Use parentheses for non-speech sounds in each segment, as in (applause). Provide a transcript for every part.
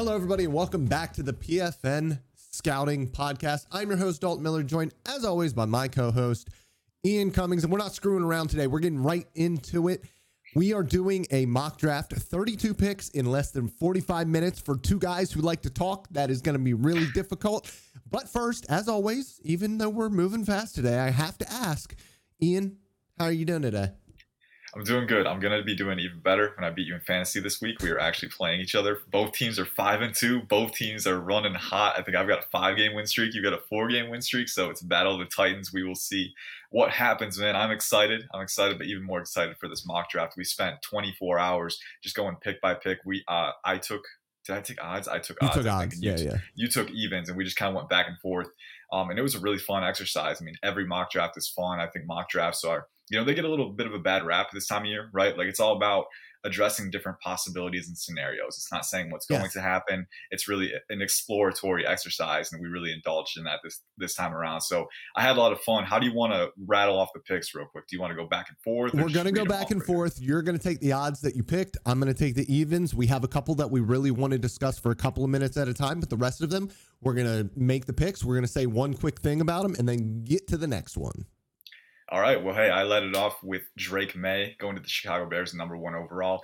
Hello, everybody, and welcome back to the PFN Scouting Podcast. I'm your host, Dalton Miller, joined as always by my co host, Ian Cummings. And we're not screwing around today, we're getting right into it. We are doing a mock draft, 32 picks in less than 45 minutes for two guys who like to talk. That is going to be really difficult. But first, as always, even though we're moving fast today, I have to ask, Ian, how are you doing today? I'm doing good. I'm gonna be doing even better when I beat you in fantasy this week. We are actually playing each other. Both teams are five and two. Both teams are running hot. I think I've got a five game win streak. You've got a four game win streak. So it's battle of the Titans. We will see what happens, man. I'm excited. I'm excited, but even more excited for this mock draft. We spent 24 hours just going pick by pick. We uh, I took did I take odds? I took you odds. Took odds. You yeah, t- yeah. You took evens, and we just kind of went back and forth. Um, and it was a really fun exercise. I mean, every mock draft is fun. I think mock drafts are you know, they get a little bit of a bad rap this time of year, right? Like it's all about addressing different possibilities and scenarios. It's not saying what's going yes. to happen. It's really an exploratory exercise, and we really indulged in that this this time around. So I had a lot of fun. How do you want to rattle off the picks real quick? Do you want to go back and forth? We're going to go back and forth. Here? You're going to take the odds that you picked. I'm going to take the evens. We have a couple that we really want to discuss for a couple of minutes at a time, but the rest of them, we're going to make the picks. We're going to say one quick thing about them and then get to the next one. All right. Well, hey, I let it off with Drake Maye going to the Chicago Bears, number one overall.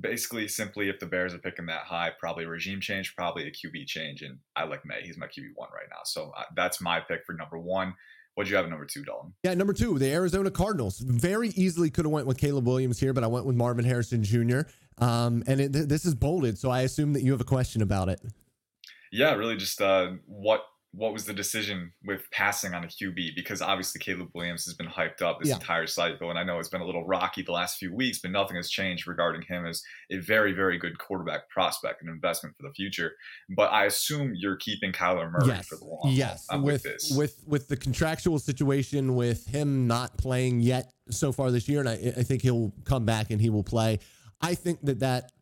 Basically, simply, if the Bears are picking that high, probably a regime change, probably a QB change. And I like Maye. He's my QB one right now. So uh, that's my pick for number one. what do you have at number two, Dalton? Yeah, number two, the Arizona Cardinals. Very easily could have went with Caleb Williams here, but I went with Marvin Harrison Jr. Um, and it, this is bolded, so I assume that you have a question about it. Yeah, really, just uh, what what was the decision with passing on a QB? Because obviously Caleb Williams has been hyped up this yeah. entire cycle, and I know it's been a little rocky the last few weeks, but nothing has changed regarding him as a very, very good quarterback prospect, an investment for the future. But I assume you're keeping Kyler Murray yes. for the long yes. Uh, with, with this. With with the contractual situation with him not playing yet so far this year, and I, I think he'll come back and he will play. I think that that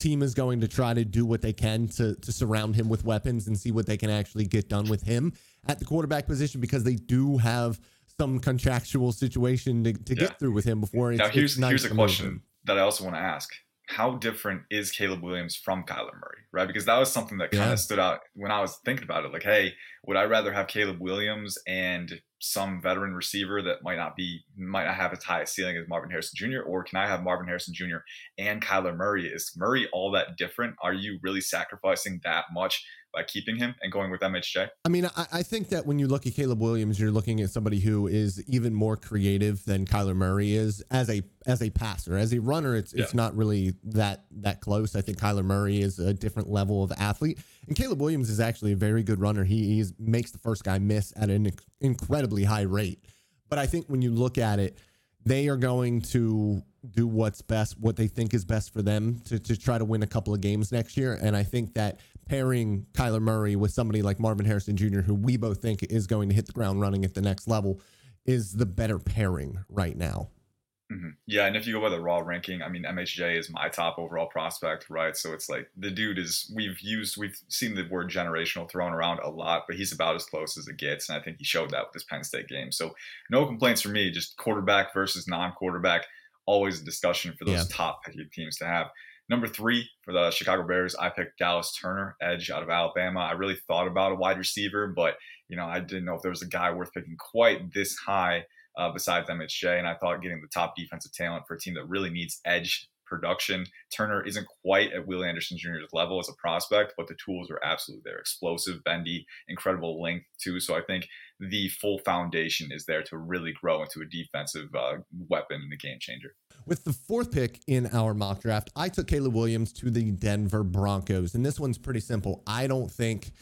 team is going to try to do what they can to to surround him with weapons and see what they can actually get done with him at the quarterback position because they do have some contractual situation to, to yeah. get through with him before. now here's nice here's a question that I also want to ask: How different is Caleb Williams from Kyler Murray? Right, because that was something that kind of yeah. stood out when I was thinking about it. Like, hey, would I rather have Caleb Williams and some veteran receiver that might not be might not have as high a ceiling as Marvin Harrison Jr. or can I have Marvin Harrison Jr. and Kyler Murray? Is Murray all that different? Are you really sacrificing that much by keeping him and going with MHJ? I mean, I, I, think that when you look at Caleb Williams, you're looking at somebody who is even more creative than Kyler Murray is as a as a passer. As a runner, it's yeah. it's not really that that close. I think Kyler Murray is a different level of athlete, and Caleb Williams is actually a very good runner. He he's, makes the first guy miss at an incredibly high rate. But I think when you look at it, they are going to do what's best, what they think is best for them to, to try to win a couple of games next year. And I think that pairing Kyler Murray with somebody like Marvin Harrison Jr., who we both think is going to hit the ground running at the next level, is the better pairing right now. Mm-hmm. Yeah, and if you go by the raw ranking, I mean MHJ is my top overall prospect, right? So it's like the dude is we've used we've seen the word generational thrown around a lot, but he's about as close as it gets, and I think he showed that with this Penn State game. So no complaints for me. Just quarterback versus non-quarterback, always a discussion for those yeah. top teams to have. Number three for the Chicago Bears, I picked Dallas Turner, edge out of Alabama. I really thought about a wide receiver, but you know I didn't know if there was a guy worth picking quite this high uh, besides MHJ. And I thought getting the top defensive talent for a team that really needs edge production. Turner isn't quite at Will Anderson Jr.'s level as a prospect, but the tools are absolutely there. Explosive, bendy, incredible length too. So I think the full foundation is there to really grow into a defensive uh, weapon and a game changer. With the fourth pick in our mock draft, I took Caleb Williams to the Denver Broncos, and this one's pretty simple. I don't think,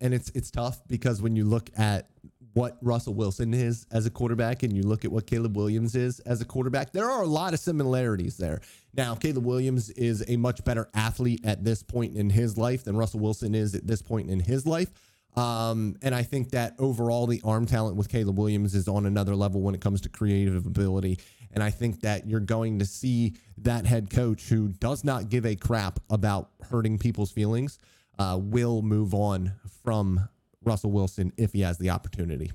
and it's it's tough because when you look at what Russell Wilson is as a quarterback and you look at what Caleb Williams is as a quarterback, there are a lot of similarities there. Now, Caleb Williams is a much better athlete at this point in his life than Russell Wilson is at this point in his life. Um, and I think that overall, the arm talent with Caleb Williams is on another level when it comes to creative ability. And I think that you're going to see that head coach who does not give a crap about hurting people's feelings uh, will move on from Russell Wilson if he has the opportunity.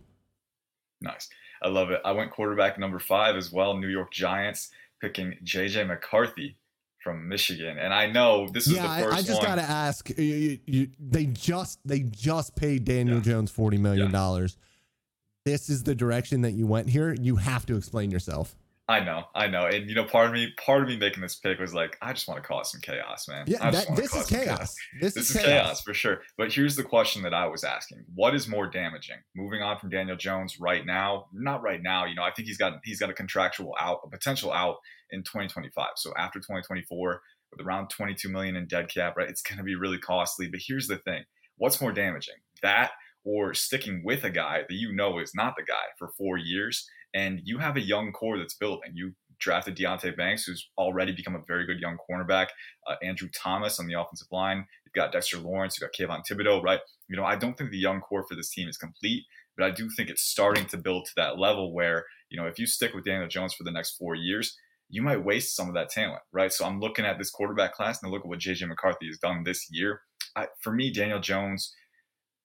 Nice. I love it. I went quarterback number five as well, New York Giants, picking JJ McCarthy from Michigan, and I know this is yeah, the first. I, I just got to ask. You, you, they just they just paid Daniel yeah. Jones forty million dollars. Yeah. This is the direction that you went here. You have to explain yourself. I know, I know, and you know, part of me, part of me making this pick was like, I just want to cause some chaos, man. Yeah, that, this is chaos. chaos. This, this is, chaos. chaos for sure. But here's the question that I was asking: What is more damaging? Moving on from Daniel Jones right now, not right now. You know, I think he's got he's got a contractual out, a potential out in 2025. So after 2024, with around 22 million in dead cap, right, it's going to be really costly. But here's the thing: What's more damaging? That or sticking with a guy that you know is not the guy for four years and you have a young core that's building. You drafted Deonte Banks, who's already become a very good young cornerback. Uh, Andrew Thomas on the offensive line. You've got Dexter Lawrence. You've got Kayvon Thibodeaux, right? You know, I don't think the young core for this team is complete, but I do think it's starting to build to that level where, you know, if you stick with Daniel Jones for the next four years, you might waste some of that talent, right? So I'm looking at this quarterback class and I look at what JJ McCarthy has done this year. I, for me, Daniel Jones –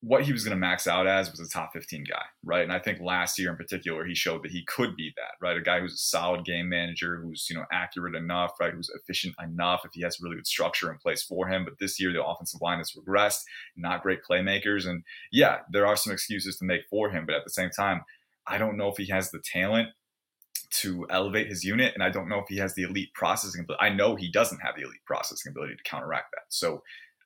what he was going to max out as was a top 15 guy, right? And I think last year in particular, he showed that he could be that, right? A guy who's a solid game manager, who's, you know, accurate enough, right? Who's efficient enough if he has really good structure in place for him. But this year, the offensive line has regressed, not great playmakers. And yeah, there are some excuses to make for him. But at the same time, I don't know if he has the talent to elevate his unit. And I don't know if he has the elite processing ability. I know he doesn't have the elite processing ability to counteract that. So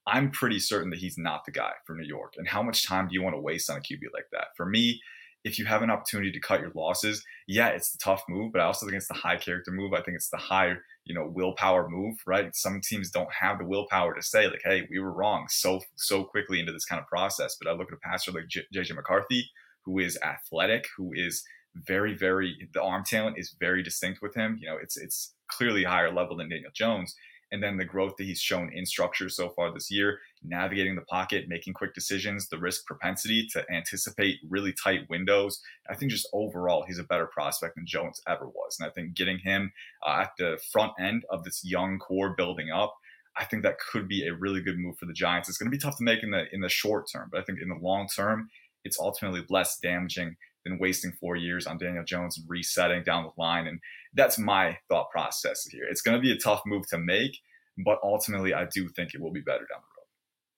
I'm pretty certain that he's not the guy for New York. And how much time do you want to waste on a QB like that? For me, if you have an opportunity to cut your losses, yeah, it's the tough move, but I also think it's the high character move. I think it's the high, you know, willpower move, right? Some teams don't have the willpower to say like, "Hey, we were wrong," so so quickly into this kind of process. But I look at a passer like JJ McCarthy, who is athletic, who is very, very the arm talent is very distinct with him. You know, it's it's clearly higher level than Daniel Jones and then the growth that he's shown in structure so far this year, navigating the pocket, making quick decisions, the risk propensity to anticipate really tight windows. I think just overall, he's a better prospect than Jones ever was. And I think getting him uh, at the front end of this young core building up, I think that could be a really good move for the Giants. It's going to be tough to make in the in the short term, but I think in the long term, it's ultimately less damaging than wasting four years on Daniel Jones and resetting down the line. And that's my thought process here. It's going to be a tough move to make, but ultimately, I do think it will be better down the road.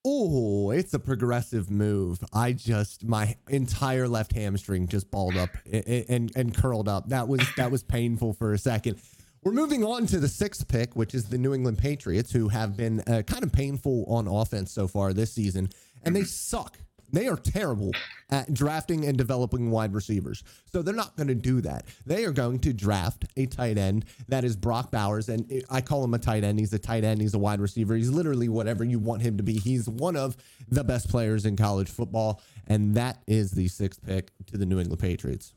Oh, it's a progressive move. I just my entire left hamstring just balled up and, and, and curled up. That was that was painful for a second. We're moving on to the sixth pick, which is the New England Patriots, who have been uh, kind of painful on offense so far this season, and they mm-hmm. suck they are terrible at drafting and developing wide receivers. So they're not going to do that. They are going to draft a tight end that is Brock Bowers. And I call him a tight end. He's a tight end. He's a wide receiver. He's literally whatever you want him to be. He's one of the best players in college football. And that is the sixth pick to the New England Patriots.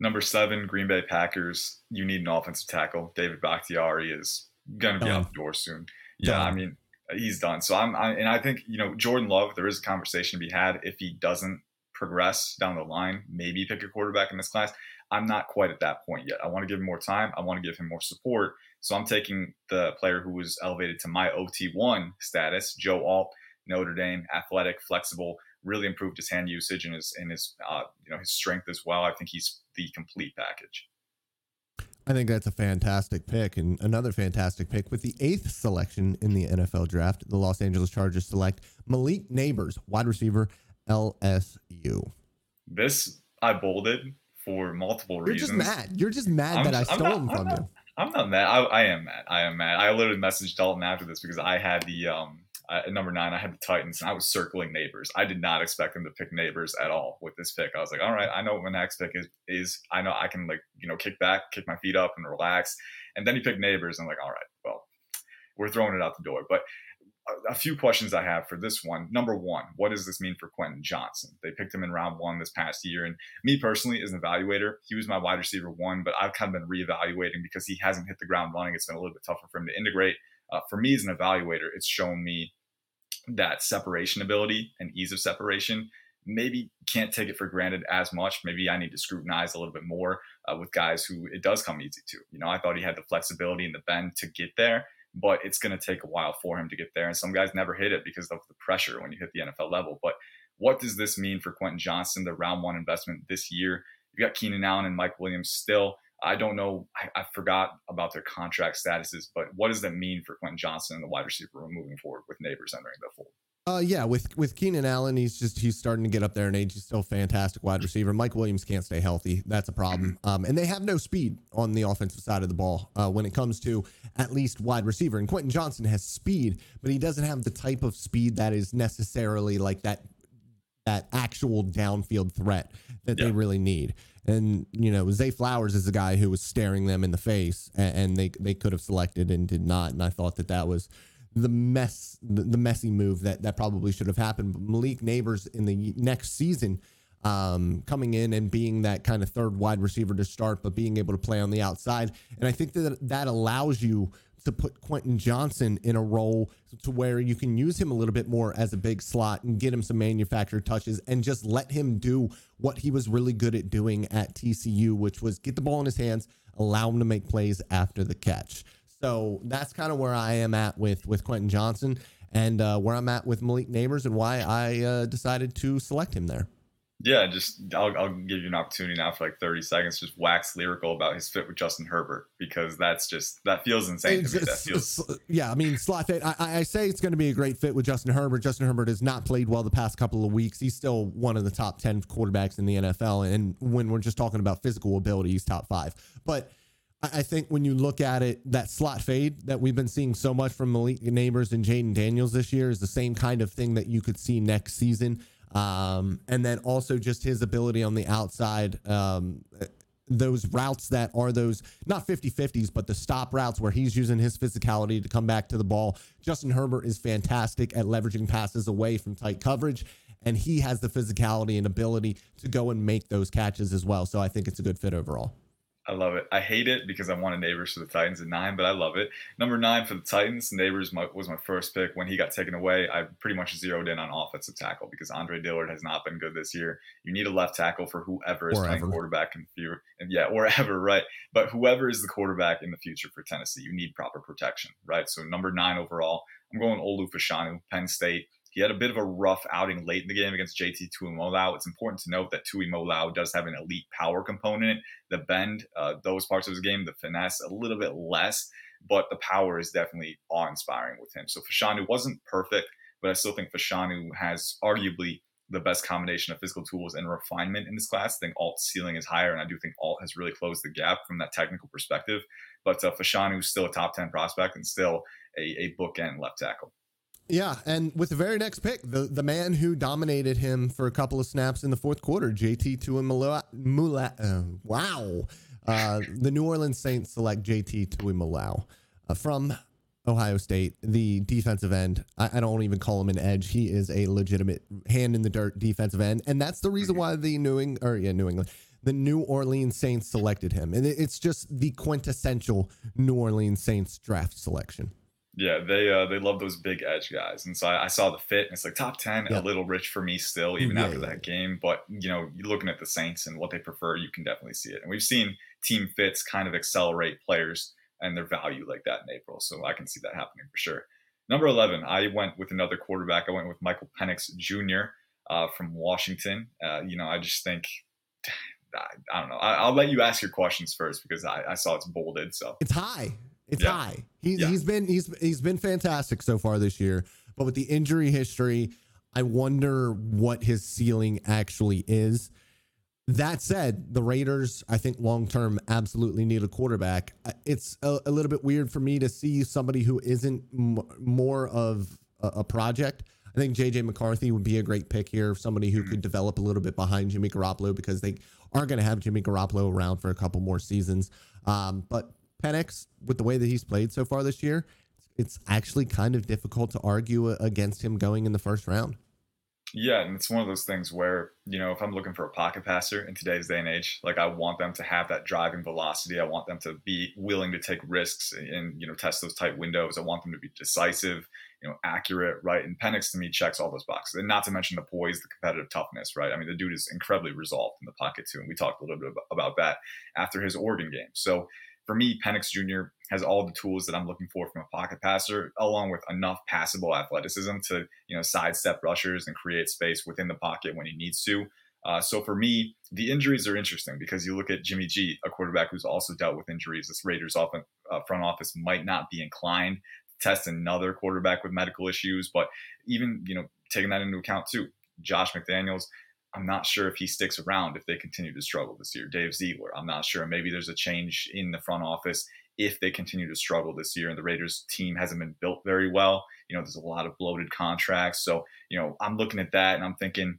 Number seven, Green Bay Packers. You need an offensive tackle. David Bakhtiari is going to be out the door soon. Yeah, I mean, he's done. So I'm, I, and I think you know Jordan Love. There is a conversation to be had if he doesn't progress down the line. Maybe pick a quarterback in this class. I'm not quite at that point yet. I want to give him more time. I want to give him more support. So I'm taking the player who was elevated to my OT1 status, Joe Alt, Notre Dame, athletic, flexible, really improved his hand usage and his and his uh, you know his strength as well. I think he's the complete package. I think that's a fantastic pick. And another fantastic pick with the eighth selection in the NFL draft, the Los Angeles Chargers select Malik Nabers, wide receiver, LSU. This I bolded for multiple You're reasons. You're just mad. You're just mad I'm, that I stole him from not, you. I'm not mad. I, I, am mad. I am mad. I literally messaged Dalton after this because I had the um at number nine, I had the Titans, and I was circling Nabers. I did not expect them to pick Nabers at all with this pick. I was like, all right, I know what my next pick is. Is I know I can like you know kick back, kick my feet up, and relax. And then he picked Nabers. and I'm like, all right, well, we're throwing it out the door. But a, a few questions I have for this one. Number one, what does this mean for Quentin Johnston? They picked him in round one this past year, and me personally, as an evaluator, he was my wide receiver one, but I've kind of been reevaluating because he hasn't hit the ground running. It's been a little bit tougher for him to integrate. Uh, for me as an evaluator, it's shown me that separation ability and ease of separation maybe can't take it for granted as much. Maybe I need to scrutinize a little bit more uh, with guys who it does come easy to. You know, I thought he had the flexibility and the bend to get there, but it's going to take a while for him to get there. And some guys never hit it because of the pressure when you hit the NFL level. But what does this mean for Quentin Johnston, the round one investment this year? You've got Keenan Allen and Mike Williams still. I don't know. I, I, forgot about their contract statuses, but what does that mean for Quentin Johnston and the wide receiver room moving forward with Nabers entering the fold? Uh, yeah, with with Keenan Allen, he's just he's starting to get up there in age. He's still a fantastic wide receiver. Mike Williams can't stay healthy. That's a problem. Um, and they have no speed on the offensive side of the ball uh, when it comes to at least wide receiver. And Quentin Johnston has speed, but he doesn't have the type of speed that is necessarily like that that actual downfield threat that yeah. they really need. And you know, Zay Flowers is the guy who was staring them in the face, and, and they they could have selected and did not. And I thought that that was the mess, the, the messy move that that probably should have happened. But Malik Nabers in the next season, um, coming in and being that kind of third wide receiver to start, but being able to play on the outside, and I think that that allows you to put Quentin Johnston in a role to where you can use him a little bit more as a big slot and get him some manufactured touches and just let him do what he was really good at doing at TCU, which was get the ball in his hands, allow him to make plays after the catch. So that's kind of where I am at with with Quentin Johnston and uh, where I'm at with Malik Nabers and why I uh, decided to select him there. Yeah, just I'll, I'll give you an opportunity now for like 30 seconds, just wax lyrical about his fit with Justin Herbert because that's just that feels insane to me. That feels yeah. I mean, slot fit. I, I say it's going to be a great fit with Justin Herbert. Justin Herbert has not played well the past couple of weeks. He's still one of the top 10 quarterbacks in the NFL, and when we're just talking about physical ability, he's top five. But I think when you look at it, that slot fade that we've been seeing so much from Malik Nabers and Jayden Daniels this year is the same kind of thing that you could see next season. Um, and then also just his ability on the outside, um, those routes that are those not 50 50s, but the stop routes where he's using his physicality to come back to the ball. Justin Herbert is fantastic at leveraging passes away from tight coverage. And he has the physicality and ability to go and make those catches as well. So I think it's a good fit overall. I love it. I hate it because I wanted Nabers for the Titans at nine, but I love it. Number nine for the Titans, Nabers my, was my first pick. When he got taken away, I pretty much zeroed in on offensive tackle because Andre Dillard has not been good this year. You need a left tackle for whoever is or playing ever. quarterback in the future, and yeah, (laughs) or ever, right? But whoever is the quarterback in the future for Tennessee, you need proper protection, right? So number nine overall, I'm going Olu Fashanu, Penn State. He had a bit of a rough outing late in the game against JT Tuimoloau. It's important to note that Tuimoloau does have an elite power component. The bend, uh, those parts of his game, the finesse, a little bit less, but the power is definitely awe-inspiring with him. So Fashanu wasn't perfect, but I still think Fashanu has arguably the best combination of physical tools and refinement in this class. I think Alt's ceiling is higher, and I do think Alt has really closed the gap from that technical perspective. But uh, Fashanu is still a top 10 prospect and still a, a bookend left tackle. Yeah, and with the very next pick, the the man who dominated him for a couple of snaps in the fourth quarter, JT Tuimoloau. Mula, uh, wow, uh, the New Orleans Saints select JT Tuimoloau uh, from Ohio State, the defensive end. I, I, don't even call him an edge. He is a legitimate hand in the dirt defensive end, and that's the reason why the New England or yeah New England. The New Orleans Saints selected him, and it's just the quintessential New Orleans Saints draft selection. Yeah, they uh, they love those big edge guys, and so I, I, saw the fit, and it's like top ten, yeah. a little rich for me still, even yeah, after yeah. that game. But you know, you're looking at the Saints and what they prefer, you can definitely see it, and we've seen team fits kind of accelerate players and their value like that in April, so I can see that happening for sure. Number eleven, I went with another quarterback. I went with Michael Penix Jr. Uh, from Washington. Uh, you know, I just think. (sighs) I, I don't know. I, will let you ask your questions first because I, I saw it's bolded. So it's high. It's yeah. high. He's yeah. he's been he's he's been fantastic so far this year, but with the injury history, I wonder what his ceiling actually is. That said, the Raiders, I think long term, absolutely need a quarterback. It's a, a, little bit weird for me to see somebody who isn't m- more of a, a, project. I think JJ McCarthy would be a great pick here, somebody who could develop a little bit behind Jimmy Garoppolo because they are going to have Jimmy Garoppolo around for a couple more seasons. Um, but Penix, with the way that he's played so far this year, it's actually kind of difficult to argue against him going in the first round. Yeah, and it's one of those things where, you know, if I'm looking for a pocket passer in today's day and age, like I want them to have that driving velocity. I want them to be willing to take risks and, you know, test those tight windows. I want them to be decisive, you know, accurate, right? And Penix to me checks all those boxes. And not to mention the poise, the competitive toughness, right? I mean, the dude is incredibly resolved in the pocket too. And we talked a little bit about that after his Oregon game. So for me, Penix Jr. has all the tools that I'm looking for from a pocket passer, along with enough passable athleticism to, you know, sidestep rushers and create space within the pocket when he needs to. Uh, so for me, the injuries are interesting because you look at Jimmy G, a quarterback who's also dealt with injuries. This Raiders often, uh, front office might not be inclined to test another quarterback with medical issues, but even you know taking that into account too, Josh McDaniels. I'm not sure if he sticks around if they continue to struggle this year. Dave Ziegler, I'm not sure. Maybe there's a change in the front office if they continue to struggle this year and the Raiders team hasn't been built very well. You know, there's a lot of bloated contracts. So, you know, I'm looking at that and I'm thinking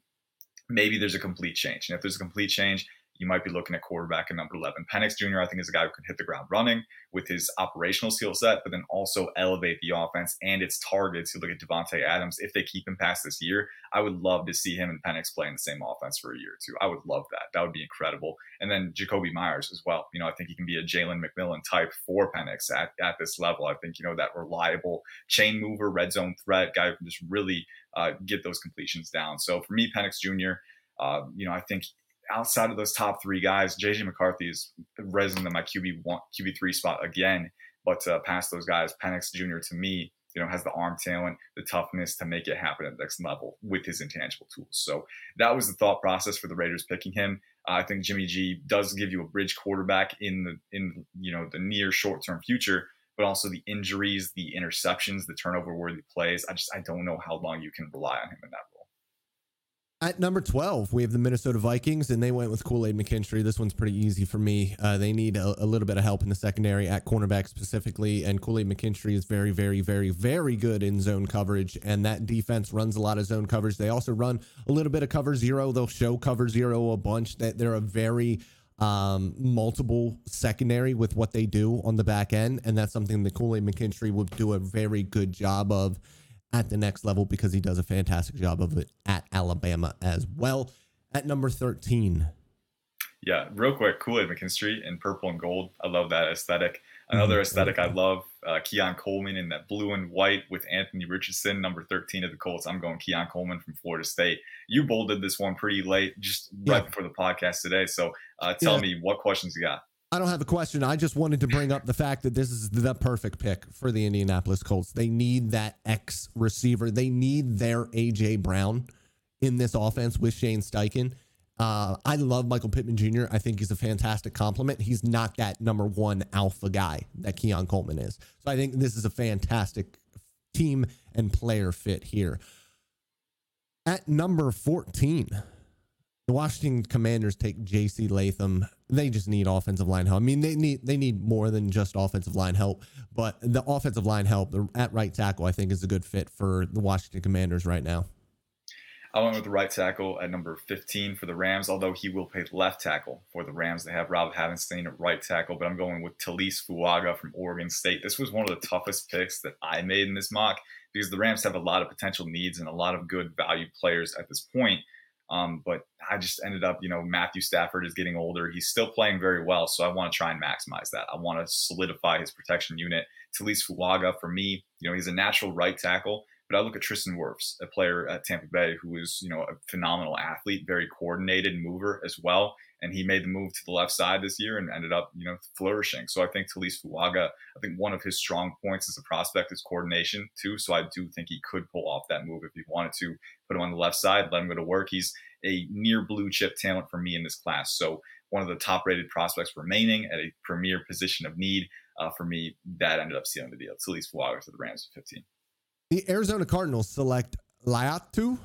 maybe there's a complete change. And if there's a complete change, you might be looking at quarterback at number 11. Penix Jr., I think, is a guy who can hit the ground running with his operational skill set, but then also elevate the offense and its targets. You look at Davante Adams, if they keep him past this year, I would love to see him and Penix play in the same offense for a year or two. I would love that. That would be incredible. And then Jakobi Meyers as well. You know, I think he can be a Jalen McMillan type for Penix at, at this level. I think, you know, that reliable chain mover, red zone threat guy who can just really uh, get those completions down. So for me, Penix Jr., uh, you know, I think outside of those top three guys, JJ McCarthy is risen to my QB one, QB three spot again. But uh, past those guys, Penix Jr. to me, you know, has the arm talent, the toughness to make it happen at the next level with his intangible tools. So that was the thought process for the Raiders picking him. Uh, I think Jimmy G does give you a bridge quarterback in the in you know the near short term future, but also the injuries, the interceptions, the turnover worthy plays. I just I don't know how long you can rely on him in that. At number 12, we have the Minnesota Vikings, and they went with Kool Aid McKinstry. This one's pretty easy for me. Uh, they need a, a, little bit of help in the secondary at cornerback specifically, and Kool Aid McKinstry is very, very, very, very good in zone coverage, and that defense runs a lot of zone coverage. They also run a little bit of cover zero. They'll show cover zero a bunch. That they're a very um, multiple secondary with what they do on the back end, and that's something that Kool Aid McKinstry would do a very good job of at the next level because he does a fantastic job of it at Alabama as well. At number 13. Yeah, real quick, Kool-Aid McKinstry in purple and gold. I love that aesthetic. Another mm-hmm. aesthetic I love, uh, Keon Coleman in that blue and white with Anthony Richardson, number 13 of the Colts. I'm going Keon Coleman from Florida State. You bolded this one pretty late, just right yeah. before the podcast today. So uh, tell yeah. me what questions you got. I don't have a question. I just wanted to bring up the fact that this is the perfect pick for the Indianapolis Colts. They need that X receiver. They need their AJ Brown in this offense with Shane Steichen. Uh, I love Michael Pittman Jr. I think he's a fantastic complement. He's not that number one alpha guy that Keon Coleman is. So I think this is a fantastic team and player fit here. At number 14, the Washington Commanders take J.C. Latham. They just need offensive line help. I mean, they need they need more than just offensive line help, but the offensive line help at right tackle, I think, is a good fit for the Washington Commanders right now. I went with the right tackle at number 15 for the Rams, although he will play left tackle for the Rams. They have Rob Havenstein at right tackle, but I'm going with Taliese Fuaga from Oregon State. This was one of the toughest picks that I made in this mock because the Rams have a lot of potential needs and a lot of good value players at this point. Um, but I just ended up, you know, Matthew Stafford is getting older. He's still playing very well. So I want to try and maximize that. I want to solidify his protection unit. Taliese Fuaga, for me, you know, he's a natural right tackle. But I look at Tristan Wirfs, a player at Tampa Bay who is, you know, a phenomenal athlete, very coordinated mover as well and he made the move to the left side this year and ended up, you know, flourishing. So I think Taliese Fuaga, I think one of his strong points as a prospect is coordination too. So I do think he could pull off that move if he wanted to put him on the left side, let him go to work. He's a near blue chip talent for me in this class. So one of the top rated prospects remaining at a premier position of need. Uh, for me, that ended up sealing the deal. Taliese Fuaga to the Rams at 15. The Arizona Cardinals select Laiatu,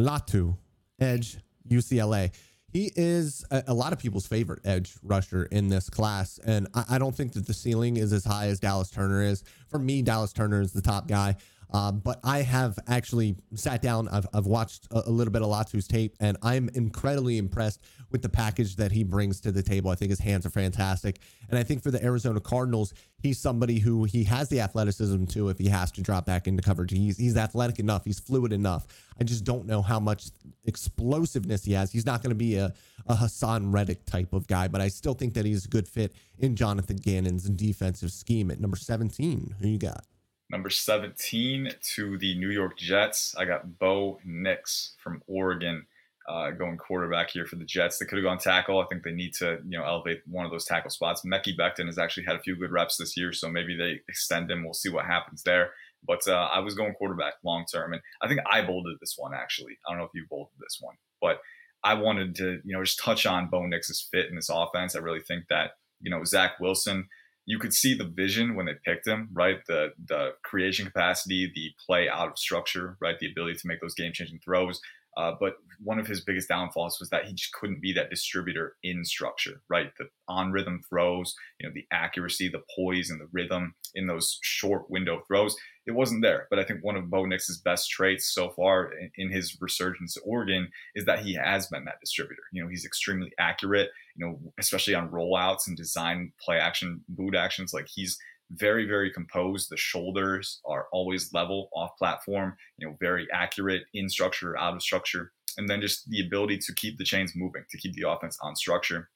Latu, edge, UCLA. He is a, a, lot of people's favorite edge rusher in this class. And I, I, don't think that the ceiling is as high as Dallas Turner is. For me, Dallas Turner is the top guy. Uh, but I have actually sat down, I've, I've watched a, a little bit of Latu's tape, and I'm incredibly impressed with the package that he brings to the table. I think his hands are fantastic. And I think for the Arizona Cardinals, he's somebody who he has the athleticism to if he has to drop back into coverage. He's, he's athletic enough, he's fluid enough. I just don't know how much explosiveness he has. He's not going to be a, a Haason Reddick type of guy, but I still think that he's a good fit in Jonathan Gannon's defensive scheme at number 17. Who you got? Number 17 to the New York Jets. I got Bo Nix from Oregon uh, going quarterback here for the Jets. They could have gone tackle. I think they need to, you know, elevate one of those tackle spots. Mekhi Becton has actually had a few good reps this year, so maybe they extend him. We'll see what happens there. But uh, I was going quarterback long term, and I think I bolded this one actually. I don't know if you bolded this one, but I wanted to, you know, just touch on Bo Nix's fit in this offense. I really think that, you know, Zach Wilson, you could see the vision when they picked him, right? The the creation capacity, the play out of structure, right? The ability to make those game changing throws. Uh, but one of his biggest downfalls was that he just couldn't be that distributor in structure, right? The on rhythm throws, you know, the accuracy, the poise, and the rhythm in those short window throws, it wasn't there. But I think one of Bo Nix's best traits so far in, in his resurgence to Oregon is that he has been that distributor. You know, he's extremely accurate, you know, especially on rollouts and design play action, boot actions. Like he's very very composed the shoulders are always level off platform you know very accurate in structure out of structure and then just the ability to keep the chains moving to keep the offense on structure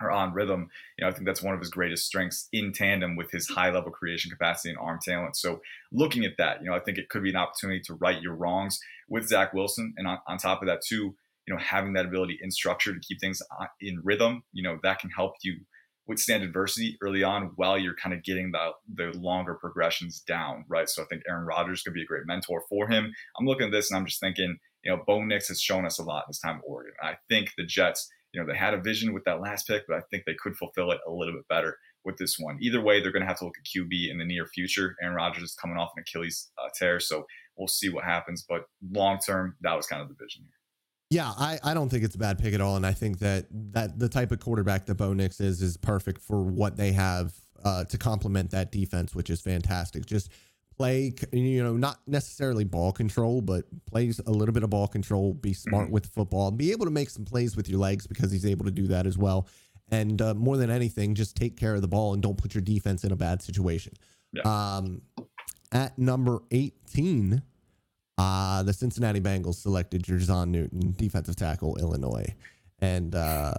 or on rhythm you know i think that's one of his greatest strengths in tandem with his high level creation capacity and arm talent so looking at that you know i think it could be an opportunity to right your wrongs with zach wilson and on, on top of that too you know having that ability in structure to keep things uh, in rhythm you know that can help you withstand adversity early on while you're kind of getting the the longer progressions down, right? So I think Aaron Rodgers could be a great mentor for him. I'm looking at this and I'm just thinking, you know, Bo Nix has shown us a lot this time at Oregon. I think the Jets, you know, they had a vision with that last pick, but I think they could fulfill it a little bit better with this one. Either way, they're going to have to look at QB in the near future. Aaron Rodgers is coming off an Achilles uh, tear, so we'll see what happens. But long term, that was kind of the vision here. Yeah, I, I don't think it's a bad pick at all, and I think that that the type of quarterback that Bo Nix is is perfect for what they have uh, to complement that defense, which is fantastic. Just play, you know, not necessarily ball control, but plays a little bit of ball control. Be smart mm-hmm. with football, be able to make some plays with your legs because he's able to do that as well. And uh, more than anything, just take care of the ball and don't put your defense in a bad situation. Yeah. Um, at number eighteen. Uh, the Cincinnati Bengals selected Jer'Zhan Newton, defensive tackle, Illinois. And uh,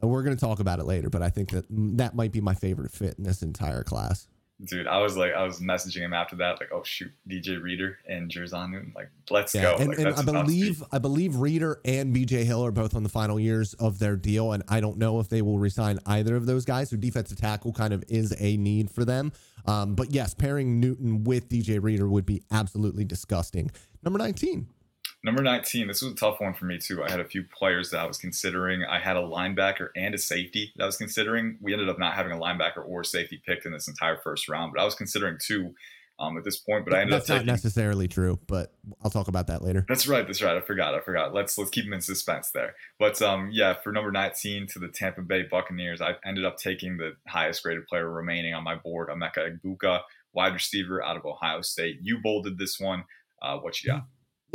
we're going to talk about it later, but I think that that might be my favorite fit in this entire class. Dude, I was like, I was messaging him after that, like, oh shoot, DJ Reader and Newton, like, let's yeah, go. And, like, and I believe, I believe Reader and BJ Hill are both on the final years of their deal, and I don't know if they will resign either of those guys. So defensive tackle kind of is a need for them. Um, but yes, pairing Newton with DJ Reader would be absolutely disgusting. Number 19. Number 19, this was a tough one for me too. I had a few players that I was considering. I had a linebacker and a safety that I was considering. We ended up not having a linebacker or safety picked in this entire first round, but I was considering two um, at this point. But I ended that's up taking, not necessarily true, but I'll talk about that later. That's right. That's right. I forgot. I forgot. Let's let's keep them in suspense there. But um, yeah, for number 19 to the Tampa Bay Buccaneers, I ended up taking the highest graded player remaining on my board, Emeka Egbuka, wide receiver out of Ohio State. You bolded this one. Uh, what you got?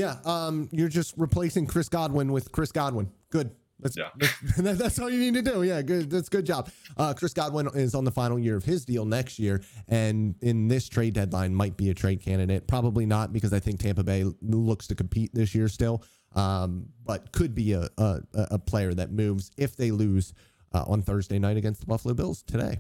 Yeah, um, you're just replacing Chris Godwin with Chris Godwin. Good. That's, yeah. that's, (laughs) that's all you need to do. Yeah, good. That's good job. Uh, Chris Godwin is on the final year of his deal next year, and in this trade deadline might be a trade candidate. Probably not because I think Tampa Bay looks to compete this year still, um, but could be a, a, a player that moves if they lose uh, on Thursday night against the Buffalo Bills today.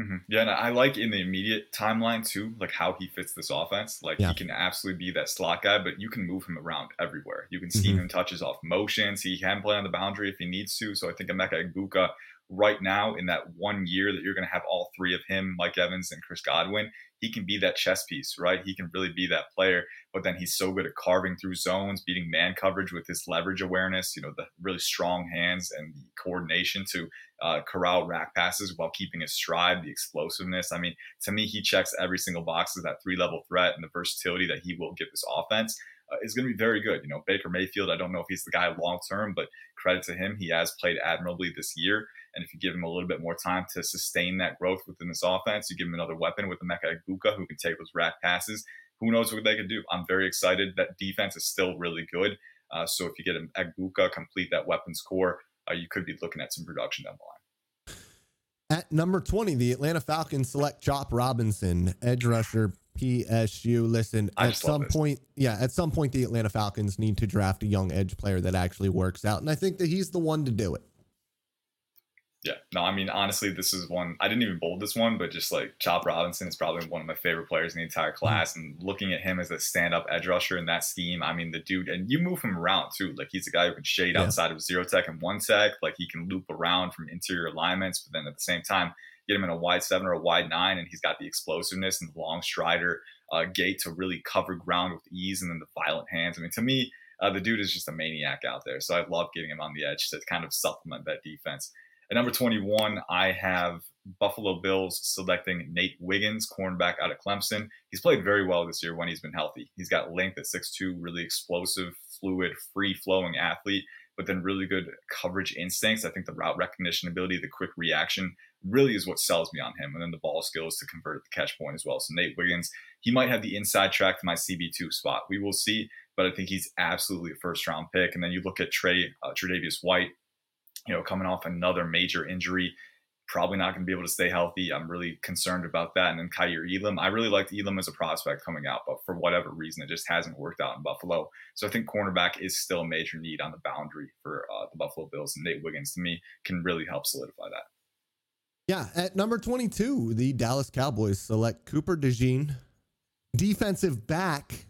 Mm-hmm. Yeah, and I like in the immediate timeline too, like how he fits this offense. Like yeah. he can absolutely be that slot guy, but you can move him around everywhere. You can scheme mm-hmm. him touches off motions. He can play on the boundary if he needs to. So I think Emeka Egbuka right now in that one year that you're going to have all three of him, Mike Evans and Chris Godwin, he can be that chess piece, right? He can really be that player. But then he's so good at carving through zones, beating man coverage with his leverage awareness, you know, the really strong hands and the coordination to uh, corral RAC passes while keeping his stride, the explosiveness. I mean, to me, he checks every single box of that three level threat and the versatility that he will give this offense. Uh, is going to be very good. You know, Baker Mayfield, I don't know if he's the guy long term, but credit to him. He has played admirably this year. And if you give him a little bit more time to sustain that growth within this offense, you give him another weapon with the Emeka Egbuka who can take those RAC passes. Who knows what they could do? I'm very excited. That defense is still really good. Uh, so if you get an Egbuka, complete that weapons core, uh, you could be looking at some production down the line. At number 20, the Atlanta Falcons select Chop Robinson, edge rusher, PSU. Listen, at some point, yeah, at some point, the Atlanta Falcons need to draft a young edge player that actually works out. And I think that he's the one to do it. Yeah, no, I mean, honestly, this is one I didn't even bold this one, but just like Chop Robinson is probably one of my favorite players in the entire mm-hmm. class. And looking at him as a stand up edge rusher in that scheme, I mean, the dude, and you move him around too. Like he's a guy who can shade yeah. outside of zero tech and one tech. Like he can loop around from interior alignments, but then at the same time, get him in a wide seven or a wide nine, and he's got the explosiveness and the long strider uh, gait to really cover ground with ease, and then the violent hands. I mean, to me, Uh, the dude is just a maniac out there. So I love getting him on the edge to kind of supplement that defense. At number 21, I have Buffalo Bills selecting Nate Wiggins, cornerback out of Clemson. He's played very well this year when he's been healthy. He's got length at 6'2, really explosive, fluid, free flowing athlete, but then really good coverage instincts. I think the route recognition ability, the quick reaction really is what sells me on him. And then the ball skills to convert at the catch point as well. So Nate Wiggins, he might have the inside track to my CB2 spot. We will see, but I think he's absolutely a first round pick. And then you look at Trey, uh, Tre'Davious White, you know, coming off another major injury probably not going to be able to stay healthy. I'm really concerned about that. And then Kaiir Elam, I really liked Elam as a prospect coming out, but for whatever reason, it just hasn't worked out in Buffalo. So I think cornerback is still a major need on the boundary for uh, the Buffalo Bills. And Nate Wiggins, to me, can really help solidify that. Yeah, at number 22, the Dallas Cowboys select Cooper DeJean, defensive back,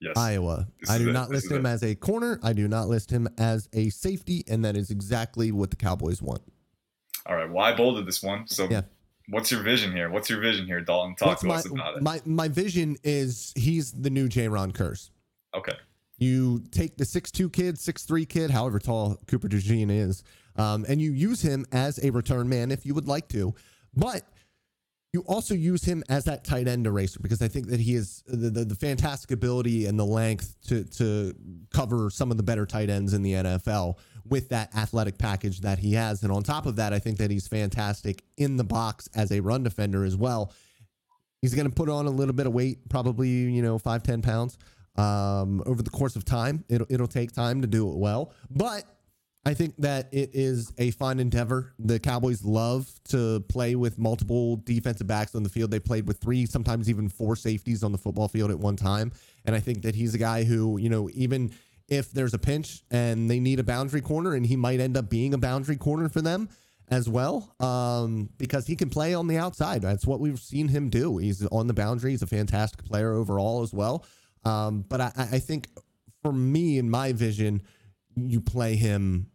yes. Iowa. This I do not list him it. as a corner. I do not list him as a safety, and that is exactly what the Cowboys want. All right. Well, I bolded this one. So yeah. what's your vision here? What's your vision here, Dalton? Talk what's to my, us about it. My my vision is he's the new Jayron Kearse. Okay. You take the six two kid, six three kid, however tall Cooper DeJean is, um, and you use him as a return man if you would like to. But you also use him as that tight end eraser because I think that he is the, the, the, fantastic ability and the length to to cover some of the better tight ends in the NFL with that athletic package that he has. And on top of that, I think that he's fantastic in the box as a run defender as well. He's going to put on a little bit of weight, probably, you know, five ten pounds um, over the course of time. It'll, it'll take time to do it well. But I think that it is a fun endeavor. The Cowboys love to play with multiple defensive backs on the field. They played with three, sometimes even four safeties on the football field at one time. And I think that he's a guy who, you know, even if there's a pinch and they need a boundary corner, and he might end up being a boundary corner for them as well, um, because he can play on the outside. That's what we've seen him do. He's on the boundary. He's a fantastic player overall as well. Um, but I, I think for me, in my vision, you play him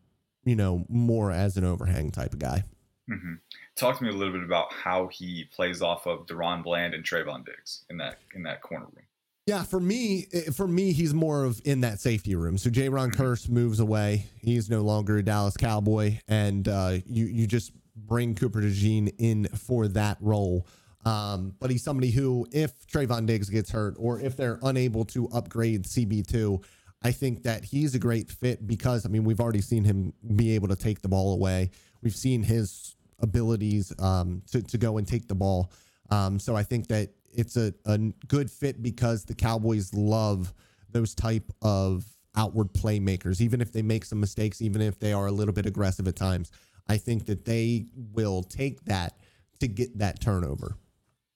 you know, more as an overhang type of guy. Mm-hmm. Talk to me a little bit about how he plays off of DaRon Bland and Trevon Diggs in that in that corner room. Yeah, for me, eh, for me, he's more of in that safety room. So Jayron mm-hmm. Kearse moves away; he's no longer a Dallas Cowboy, and uh, you you just bring Cooper DeJean in for that role. Um, but he's somebody who, if Trevon Diggs gets hurt, or if they're unable to upgrade CB two, I think that he's a great fit because I mean we've already seen him be able to take the ball away. We've seen his abilities um, to to go and take the ball. Um, so I think that it's a, a good fit because the Cowboys love those type of outward playmakers, even if they make some mistakes, even if they are a little bit aggressive at times. I think that they will take that to get that turnover.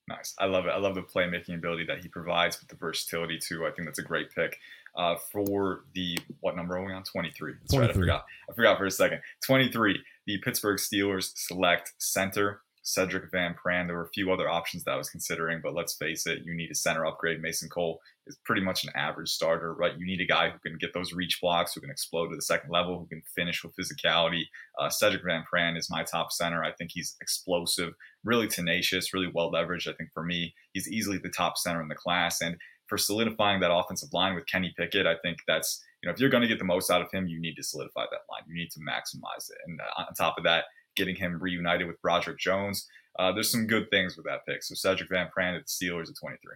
Nice. I love it. I love the playmaking ability that he provides with the versatility too. I think that's a great pick uh, for the what number are we on? 23. That's 23. right. I forgot. I forgot for a second. 23. The Pittsburgh Steelers select center Sedrick Van Pran. There were a few other options that I was considering, but let's face it, you need a center upgrade. Mason Cole is pretty much an average starter, right? You need a guy who can get those reach blocks, who can explode to the second level, who can finish with physicality. Uh, Sedrick Van Pran is my top center. I think he's explosive, really tenacious, really well leveraged. I think for me, he's easily the top center in the class. And for solidifying that offensive line with Kenny Pickett, I think that's you know if you're going to get the most out of him, you need to solidify that line. You need to maximize it. And uh, on top of that, getting him reunited with Broderick Jones, uh, there's some good things with that pick. So Sedrick Van Pran at the Steelers at 23.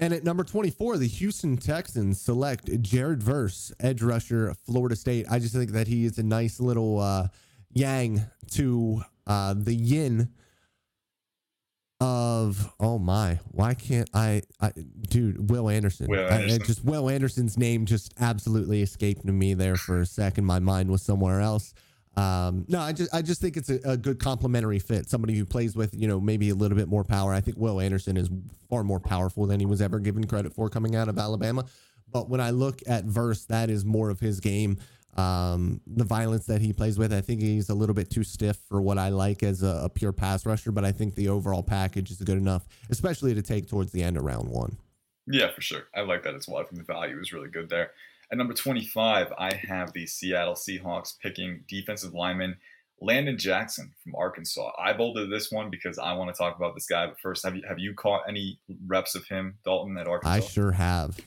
And at number 24, the Houston Texans select Jared Verse, edge rusher, Florida State. I just think that he is a nice little uh, yang to uh, the yin of oh my why can't I, I dude Will Anderson, Will Anderson. I, just Will Anderson's name just absolutely escaped me there for a second my mind was somewhere else um, no I just I just think it's a, a, good complementary fit somebody who plays with you know maybe a little bit more power I think Will Anderson is far more powerful than he was ever given credit for coming out of Alabama but when I look at verse that is more of his game um, the violence that he plays with. I think he's a little bit too stiff for what I like as a, a, pure pass rusher, but I think the overall package is good enough, especially to take towards the end of round one. Yeah, for sure. I like that as well. I think the value is really good there. At number 25, I have the Seattle Seahawks picking defensive lineman Landon Jackson from Arkansas. I bolded this one because I want to talk about this guy. But first, have you have you caught any reps of him, Dalton, at Arkansas? I sure have.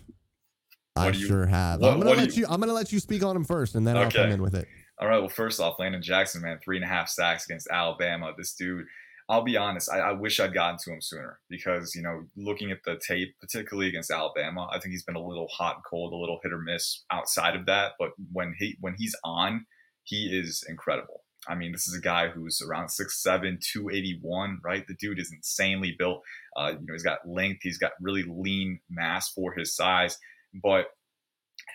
I What do you- sure have. what- I'm gonna let you, I'm gonna let you speak on him first, and then I'll come in with it. All right. Well, first off, Landon Jackson, man, three and a half sacks against Alabama. This dude, I'll be honest, I, I wish I'd gotten to him sooner because, you know, looking at the tape, particularly against Alabama, I think he's been a little hot and cold, a little hit or miss outside of that. But when he when he's on, he is incredible. I mean, this is a guy who's around 6'7, 281, right? The dude is insanely built. Uh, you know, he's got length, he's got really lean mass for his size. But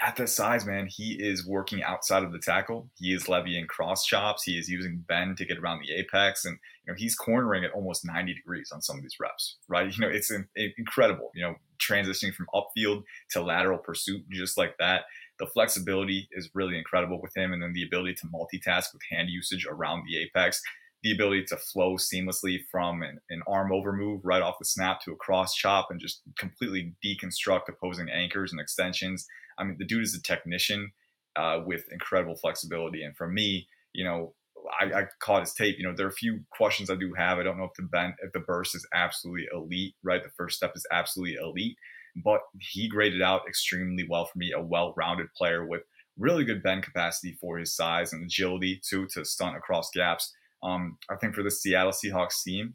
at that size, man, he is working outside of the tackle. He is levying cross chops. He is using bend to get around the apex, and you know he's cornering at almost 90 degrees on some of these reps. Right? (laughs) You know, it's in, incredible. You know, transitioning from upfield to lateral pursuit just like that. The flexibility is really incredible with him, and then the ability to multitask with hand usage around the apex. The ability to flow seamlessly from an, an arm over move right off the snap to a cross chop and just completely deconstruct opposing anchors and extensions. I mean, the dude is a technician uh, with incredible flexibility. And for me, you know, I, I caught his tape. You know, there are a few questions I do have. I don't know if the bend, if the burst is absolutely elite, right? The first step is absolutely elite, but he graded out extremely well for me. A well-rounded player with really good bend capacity for his size and agility too to stunt across gaps. Um, I think for the Seattle Seahawks team,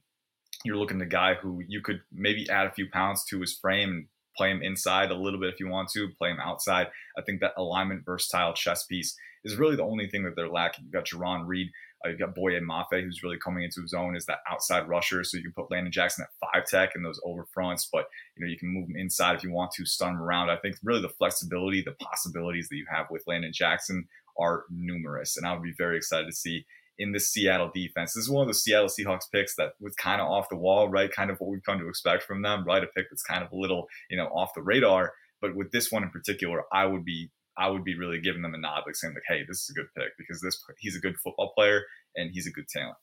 you're looking at a guy who you could maybe add a few pounds to his frame and play him inside a little bit if you want to, play him outside. I think that alignment, versatile chess piece is really the only thing that they're lacking. You've got Jarran Reed, uh, you've got Boye Mafe, who's really coming into his own as that outside rusher. So you can put Landon Jackson at five tech and those over fronts, but you know you can move him inside if you want to, stun him around. I think really the flexibility, the possibilities that you have with Landon Jackson are numerous, and I would be very excited to see in the Seattle defense. This is one of the Seattle Seahawks picks that was kind of off the wall, right? Kind of what we've come to expect from them, right? A pick that's kind of a little, you know, off the radar. But with this one in particular, I would be I would be really giving them a nod, like saying like, hey, this is a good pick because this he's a good football player and he's a good talent.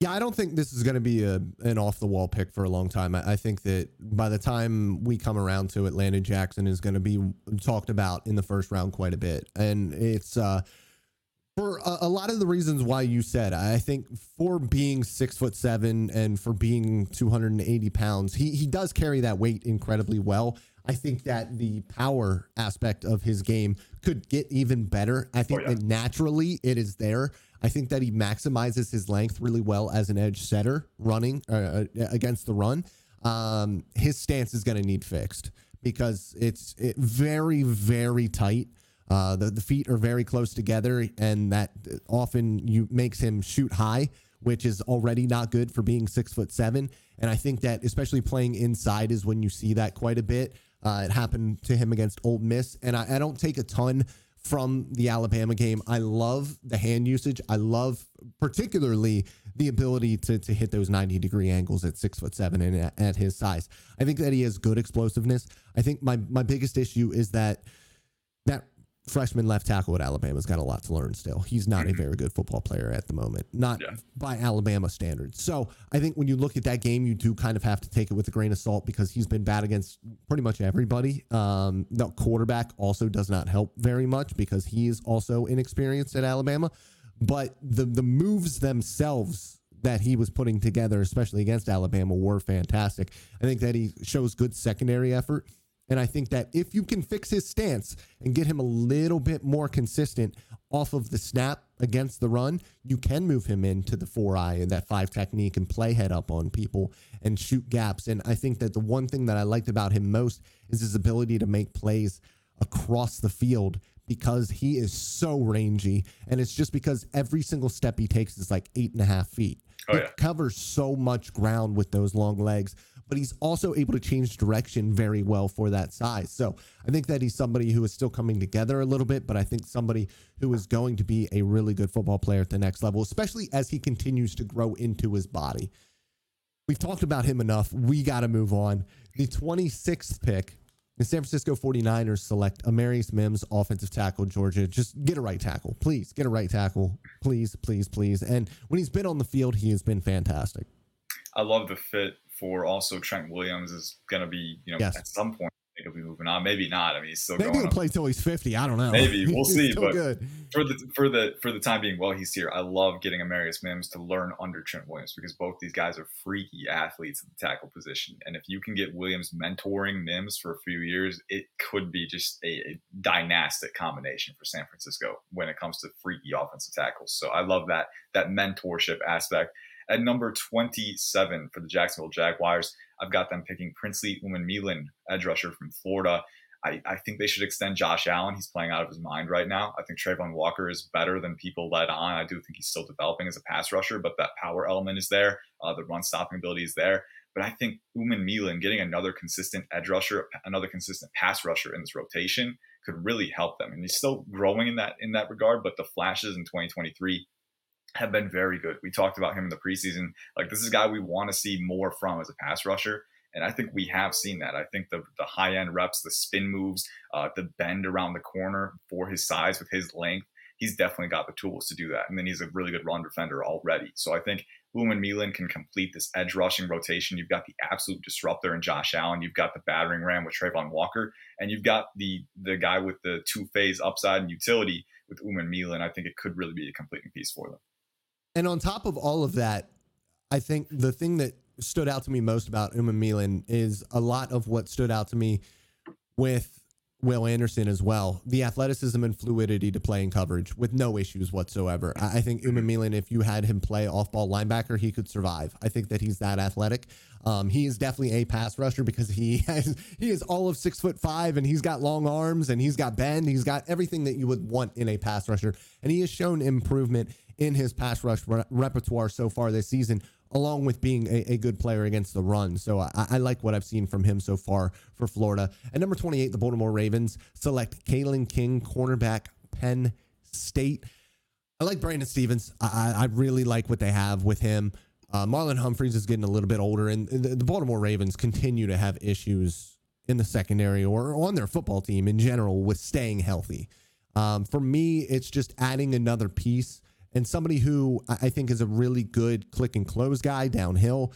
Yeah, I don't think this is going to be a an off the wall pick for a long time. I, I think that by the time we come around to it, Landon Jackson is going to be talked about in the first round quite a bit, and it's uh, for a, a lot of the reasons why you said. I think for being six foot seven and for being two hundred and eighty pounds, he he does carry that weight incredibly well. I think that the power aspect of his game could get even better. I think Oh, yeah. that naturally it is there. I think that he maximizes his length really well as an edge setter running uh, against the run. Um, his stance is going to need fixed because it's it very, very tight. Uh, the, the feet are very close together, and that often you makes him shoot high, which is already not good for being six foot seven. And I think that especially playing inside is when you see that quite a bit. Uh, it happened to him against Ole Miss, and I, I don't take a ton from the Alabama game. I love the hand usage. I love particularly the ability to to hit those 90 degree angles at six foot seven and at, at his size. I think that he has good explosiveness. I think my my biggest issue is that that freshman left tackle at Alabama's got a lot to learn still. He's not a very good football player at the moment, not Yeah. by Alabama standards. So I think when you look at that game, you do kind of have to take it with a grain of salt because he's been bad against pretty much everybody. Um, the quarterback also does not help very much because he is also inexperienced at Alabama. But the the moves themselves that he was putting together, especially against Alabama, were fantastic. I think that he shows good secondary effort. And I think that if you can fix his stance and get him a little bit more consistent off of the snap against the run, you can move him into the four eye and that five technique and play head up on people and shoot gaps. And I think that the one thing that I liked about him most is his ability to make plays across the field because he is so rangy. And it's just because every single step he takes is like eight and a half feet. Oh, he yeah. covers so much ground with those long legs, but he's also able to change direction very well for that size. So I think that he's somebody who is still coming together a little bit, but I think somebody who is going to be a really good football player at the next level, especially as he continues to grow into his body. We've talked about him enough. We got to move on. The 26th pick, the San Francisco 49ers select Amarius Mims, offensive tackle, Georgia. Just get a right tackle. Please get a right tackle. Please, please, please. And when he's been on the field, he has been fantastic. I love the fit for also Trent Williams is going to be, you know, Yes. at some point he'll be moving on. Maybe not. I mean, he's still maybe he'll play till he's fifty. I don't know. Maybe (laughs) we'll see. but good. for the for the for the time being, while he's here, I love getting Amarius Mims to learn under Trent Williams because both these guys are freaky athletes at the tackle position, and if you can get Williams mentoring Mims for a few years, it could be just a, a dynastic combination for San Francisco when it comes to freaky offensive tackles. So I love that that mentorship aspect. At number 27 for the Jacksonville Jaguars, I've got them picking Princely Umanmielen, edge rusher from Florida. I, I, think they should extend Josh Allen. He's playing out of his mind right now. I think Travon Walker is better than people let on. I do think he's still developing as a pass rusher, but that power element is there. Uh, the run stopping ability is there. But I think Umanmielen getting another consistent edge rusher, another consistent pass rusher in this rotation could really help them. And he's still growing in that in that regard. But the flashes in 2023 have been very good. We talked about him in the preseason. Like this is a guy we want to see more from as a pass rusher. And I think we have seen that. I think the the high end reps, the spin moves, uh, the bend around the corner for his size with his length, he's definitely got the tools to do that. And then he's a really good run defender already. So I think Umanmielen can complete this edge rushing rotation. You've got the absolute disruptor in Josh Allen. You've got the battering ram with Travon Walker, and you've got the the guy with the two phase upside and utility with Umanmielen. I think it could really be a completing piece for them. And on top of all of that, I think the thing that stood out to me most about Umanmielen is a lot of what stood out to me with Will Anderson as well. The athleticism and fluidity to play in coverage with no issues whatsoever. I think Umanmielen, if you had him play off ball linebacker, he could survive. I think that he's that athletic. Um, he is definitely a pass rusher because he (laughs) has he is all of six foot five and he's got long arms and he's got bend. He's got everything that you would want in a pass rusher. And he has shown improvement in his pass rush re- repertoire so far this season, along with being a, a good player against the run. So I, I, like what I've seen from him so far for Florida. At number 28, the Baltimore Ravens select Kalen King, cornerback, Penn State. I like Brandon Stephens. I, I really like what they have with him. Uh, Marlon Humphreys is getting a little bit older, and the, the Baltimore Ravens continue to have issues in the secondary or on their football team in general with staying healthy. Um, for me, it's just adding another piece and somebody who I think is a really good click and close guy downhill.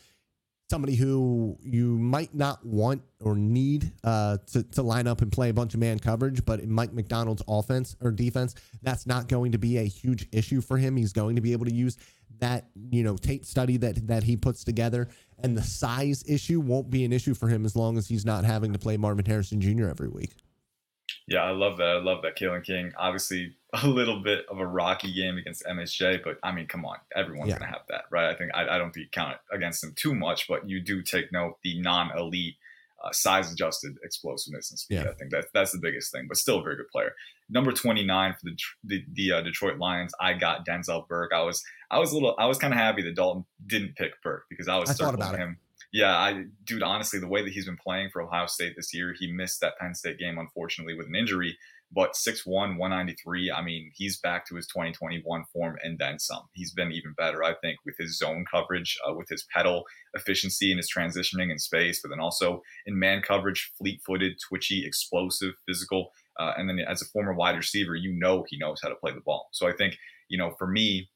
Somebody who you might not want or need uh, to, to line up and play a bunch of man coverage, but in Mike Macdonald's offense or defense, that's not going to be a huge issue for him. He's going to be able to use that you know tape study that that he puts together, and the size issue won't be an issue for him as long as he's not having to play Marvin Harrison Jr. every week. Yeah, I love that. I love that. Kalen King, obviously (laughs) a little bit of a rocky game against MSJ, but I mean, come on, everyone's yeah. gonna have that, right? I think I, I don't think you count it against him too much, but you do take note the non-elite uh, size adjusted explosiveness and speed. Yeah. I think that's that's the biggest thing, but still a very good player. Number 29 for the the, the uh, Detroit Lions, I got Denzel Burke. I was I was a little I was kind of happy that Dalton didn't pick Burke because I was I circling him. It. Yeah, I dude, honestly, the way that he's been playing for Ohio State this year, he missed that Penn State game unfortunately with an injury. But 6'1, 193, I mean, he's back to his 2021 form and then some. He's been even better, I think, with his zone coverage, uh, with his pedal efficiency and his transitioning in space, but then also in man coverage, fleet footed, twitchy, explosive, physical. Uh, and then as a former wide receiver, you know he knows how to play the ball. So I think, you know, for me,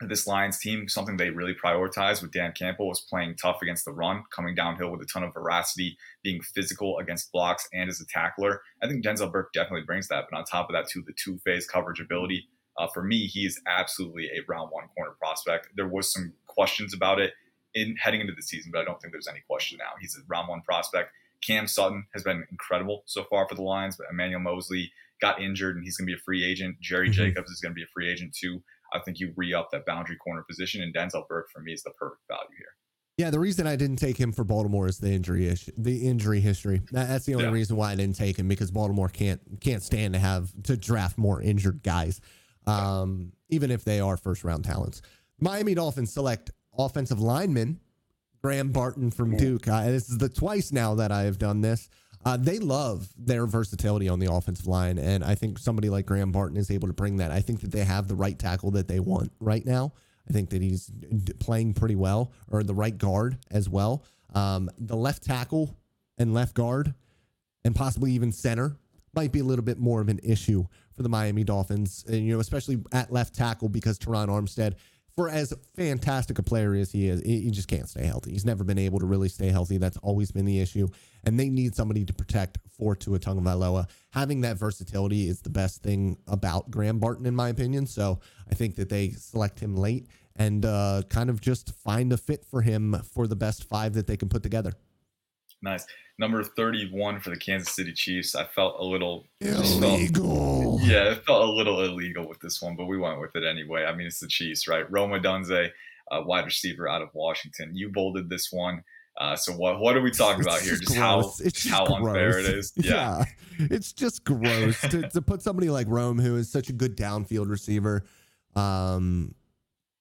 this Lions team, something they really prioritized with Dan Campbell was playing tough against the run, coming downhill with a ton of veracity, being physical against blocks and as a tackler. I think Denzel Burke definitely brings that. But on top of that, too, the two phase coverage ability. Uh, for me, he is absolutely a round one corner prospect. There was some questions about it in heading into the season, but I don't think there's any question now. He's a round one prospect. Cam Sutton has been incredible so far for the Lions, but Emmanuel Moseley got injured and he's going to be a free agent. Jerry mm-hmm. Jacobs is going to be a free agent too. I think you re up that boundary corner position, and Denzel Burke for me is the perfect value here. Yeah, the reason I didn't take him for Baltimore is the injury issue, the injury history. That's the only yeah. reason why I didn't take him because Baltimore can't can't stand to have to draft more injured guys, um, even if they are first round talents. Miami Dolphins select offensive lineman Graham Barton from Duke. Uh, this is the twice now that I have done this. Uh, they love their versatility on the offensive line, and I think somebody like Graham Barton is able to bring that. I think that they have the right tackle that they want right now. I think that he's playing pretty well, or the right guard as well. Um, the left tackle and left guard, and possibly even center, might be a little bit more of an issue for the Miami Dolphins, and you know, especially at left tackle because Terron Armstead for as fantastic a player as he is, he just can't stay healthy. He's never been able to really stay healthy. That's always been the issue. And they need somebody to protect for Tua Tagovailoa. Having that versatility is the best thing about Graham Barton, in my opinion. So I think that they select him late and uh, kind of just find a fit for him for the best five that they can put together. Nice. Number 31 for the Kansas City Chiefs. I felt a little illegal. Felt, yeah, it felt a little illegal with this one, but we went with it anyway. I mean, it's the Chiefs, right? Rome Odunze, uh, wide receiver out of Washington. You bolded this one. Uh, so what what are we talking about here? Just, how it's just how gross. unfair it is. (laughs) Yeah, yeah it's just gross to, to, put somebody like Rome, who is such a good downfield receiver, um,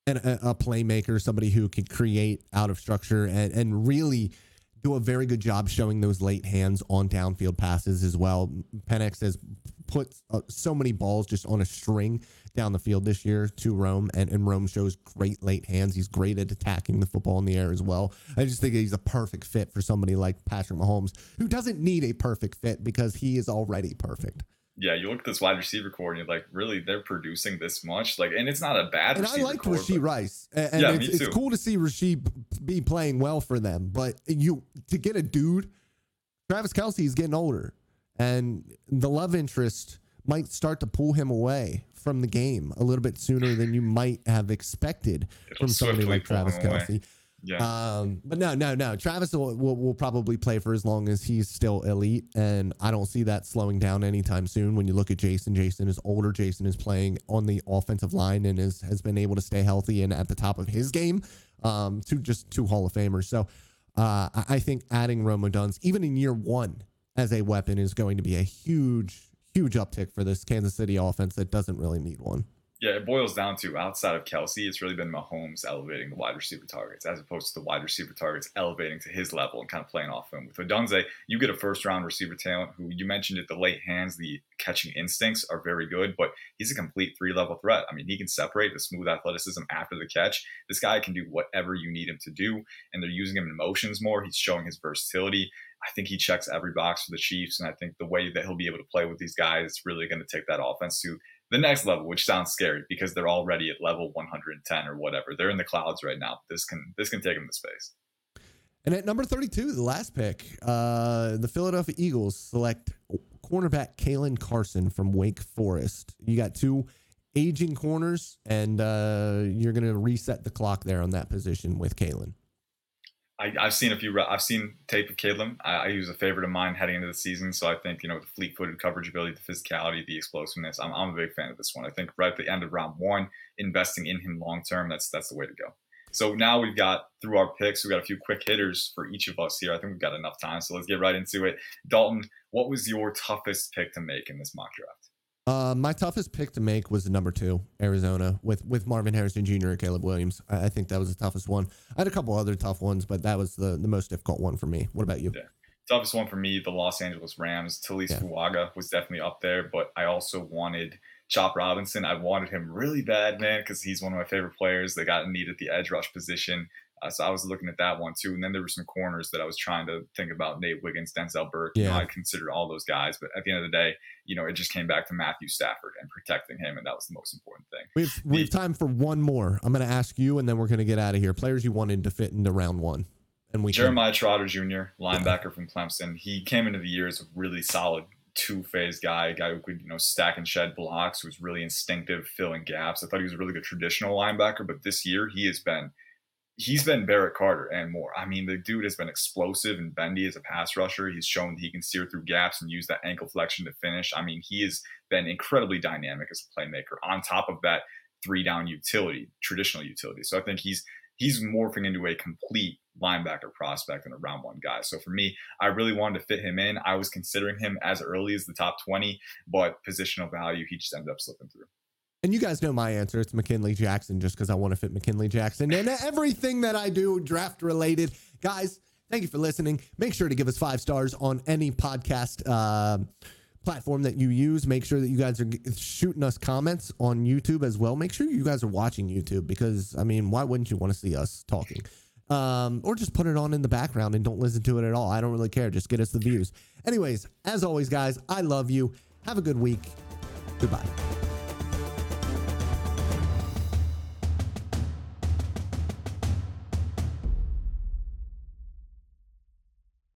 and a, a, playmaker, somebody who can create out of structure and and really do a very good job showing those late hands on downfield passes as well. Penix has put uh, so many balls just on a string down the field this year to Rome, and, and Rome shows great late hands. He's great at attacking the football in the air as well. I just think he's a perfect fit for somebody like Patrick Mahomes, who doesn't need a perfect fit because he is already perfect yeah, you look at this wide receiver corps and you're like, really, they're producing this much? Like, and it's not a bad. And I like core, Rashee Rice, and, and yeah, it's, me too. it's cool to see Rashee be playing well for them. But you to get a dude, Travis Kelce is getting older, and the love interest might start to pull him away from the game a little bit sooner than you might have expected It'll from somebody like Travis Kelce. Away. Yeah. Um, but no, no, no. Travis will, will, will, probably play for as long as he's still elite, and I don't see that slowing down anytime soon. When you look at Jason, Jason is older. Jason is playing on the offensive line and is has been able to stay healthy and at the top of his game. Um, to just two Hall of Famers. So, uh, I think adding Rome Odunze, even in year one as a weapon is going to be a huge, huge uptick for this Kansas City offense that doesn't really need one. Yeah, it boils down to outside of Kelce, it's really been Mahomes elevating the wide receiver targets as opposed to the wide receiver targets elevating to his level and kind of playing off him. With Odunze, you get a first round receiver talent who you mentioned it, the late hands, the catching instincts are very good, but he's a complete three level threat. I mean, he can separate the smooth athleticism after the catch. This guy can do whatever you need him to do, and they're using him in motions more. He's showing his versatility. I think he checks every box for the Chiefs, and I think the way that he'll be able to play with these guys is really going to take that offense to the next level, which sounds scary because they're already at level 110 or whatever. They're in the clouds right now. This can this can take them to space. And at number 32, the last pick, uh, the Philadelphia Eagles select cornerback Caelen Carson from Wake Forest. You got two aging corners, and uh, you're going to reset the clock there on that position with Caelen. I, have seen a few. I've seen tape of Caelen. I, I use a favorite of mine heading into the season. So I think you know the fleet-footed coverage ability, the physicality, the explosiveness. I'm, I'm a big fan of this one. I think right at the end of round one, investing in him long term, that's that's the way to go. So now we've got through our picks, we've got a few quick hitters for each of us here. I think we've got enough time. So let's get right into it. Dalton, what was your toughest pick to make in this mock draft? Uh, my toughest pick to make was the number two, Arizona, with with Marvin Harrison Jr. and Caleb Williams. I, I, think that was the toughest one. I had a couple other tough ones, but that was the, the most difficult one for me. What about you? Yeah. Toughest one for me, the Los Angeles Rams. Taliese yeah. Fuaga was definitely up there, but I also wanted Chop Robinson. I wanted him really bad, man, because he's one of my favorite players. They got a need at the edge rush position. Uh, so I was looking at that one too. And then there were some corners that I was trying to think about Nate Wiggins, Denzel Burke. Yeah. You know, I considered all those guys, but at the end of the day, you know, it just came back to Matthew Stafford and protecting him, and that was the most important thing. We've we have time for one more. I'm going to ask you, and then we're going to get out of here. Players you wanted to fit into round one. And we Jeremiah can... Trotter Jr., linebacker from Clemson. He came into the year as a really solid two-phase guy, a guy who could, you know, stack and shed blocks, who was really instinctive, filling gaps. I thought he was a really good traditional linebacker, but this year he has been – he's been Barrett Carter and more. I mean, the dude has been explosive and bendy as a pass rusher. He's shown that he can steer through gaps and use that ankle flexion to finish. I mean, he has been incredibly dynamic as a playmaker on top of that three down utility, traditional utility. So I think he's he's morphing into a complete linebacker prospect and a round one guy. So for me, I really wanted to fit him in. I was considering him as early as the top 20, but positional value, he just ended up slipping through. And you guys know my answer. It's McKinley Jackson, just because I want to fit McKinley Jackson and (laughs) everything that I do draft related. Guys, thank you for listening. Make sure to give us five stars on any podcast uh, platform that you use. Make sure that you guys are shooting us comments on YouTube as well. Make sure you guys are watching YouTube because, I mean, why wouldn't you want to see us talking? Um, or just put it on in the background and don't listen to it at all. I don't really care. Just get us the views. Anyways, as always, guys, I love you. Have a good week. Goodbye.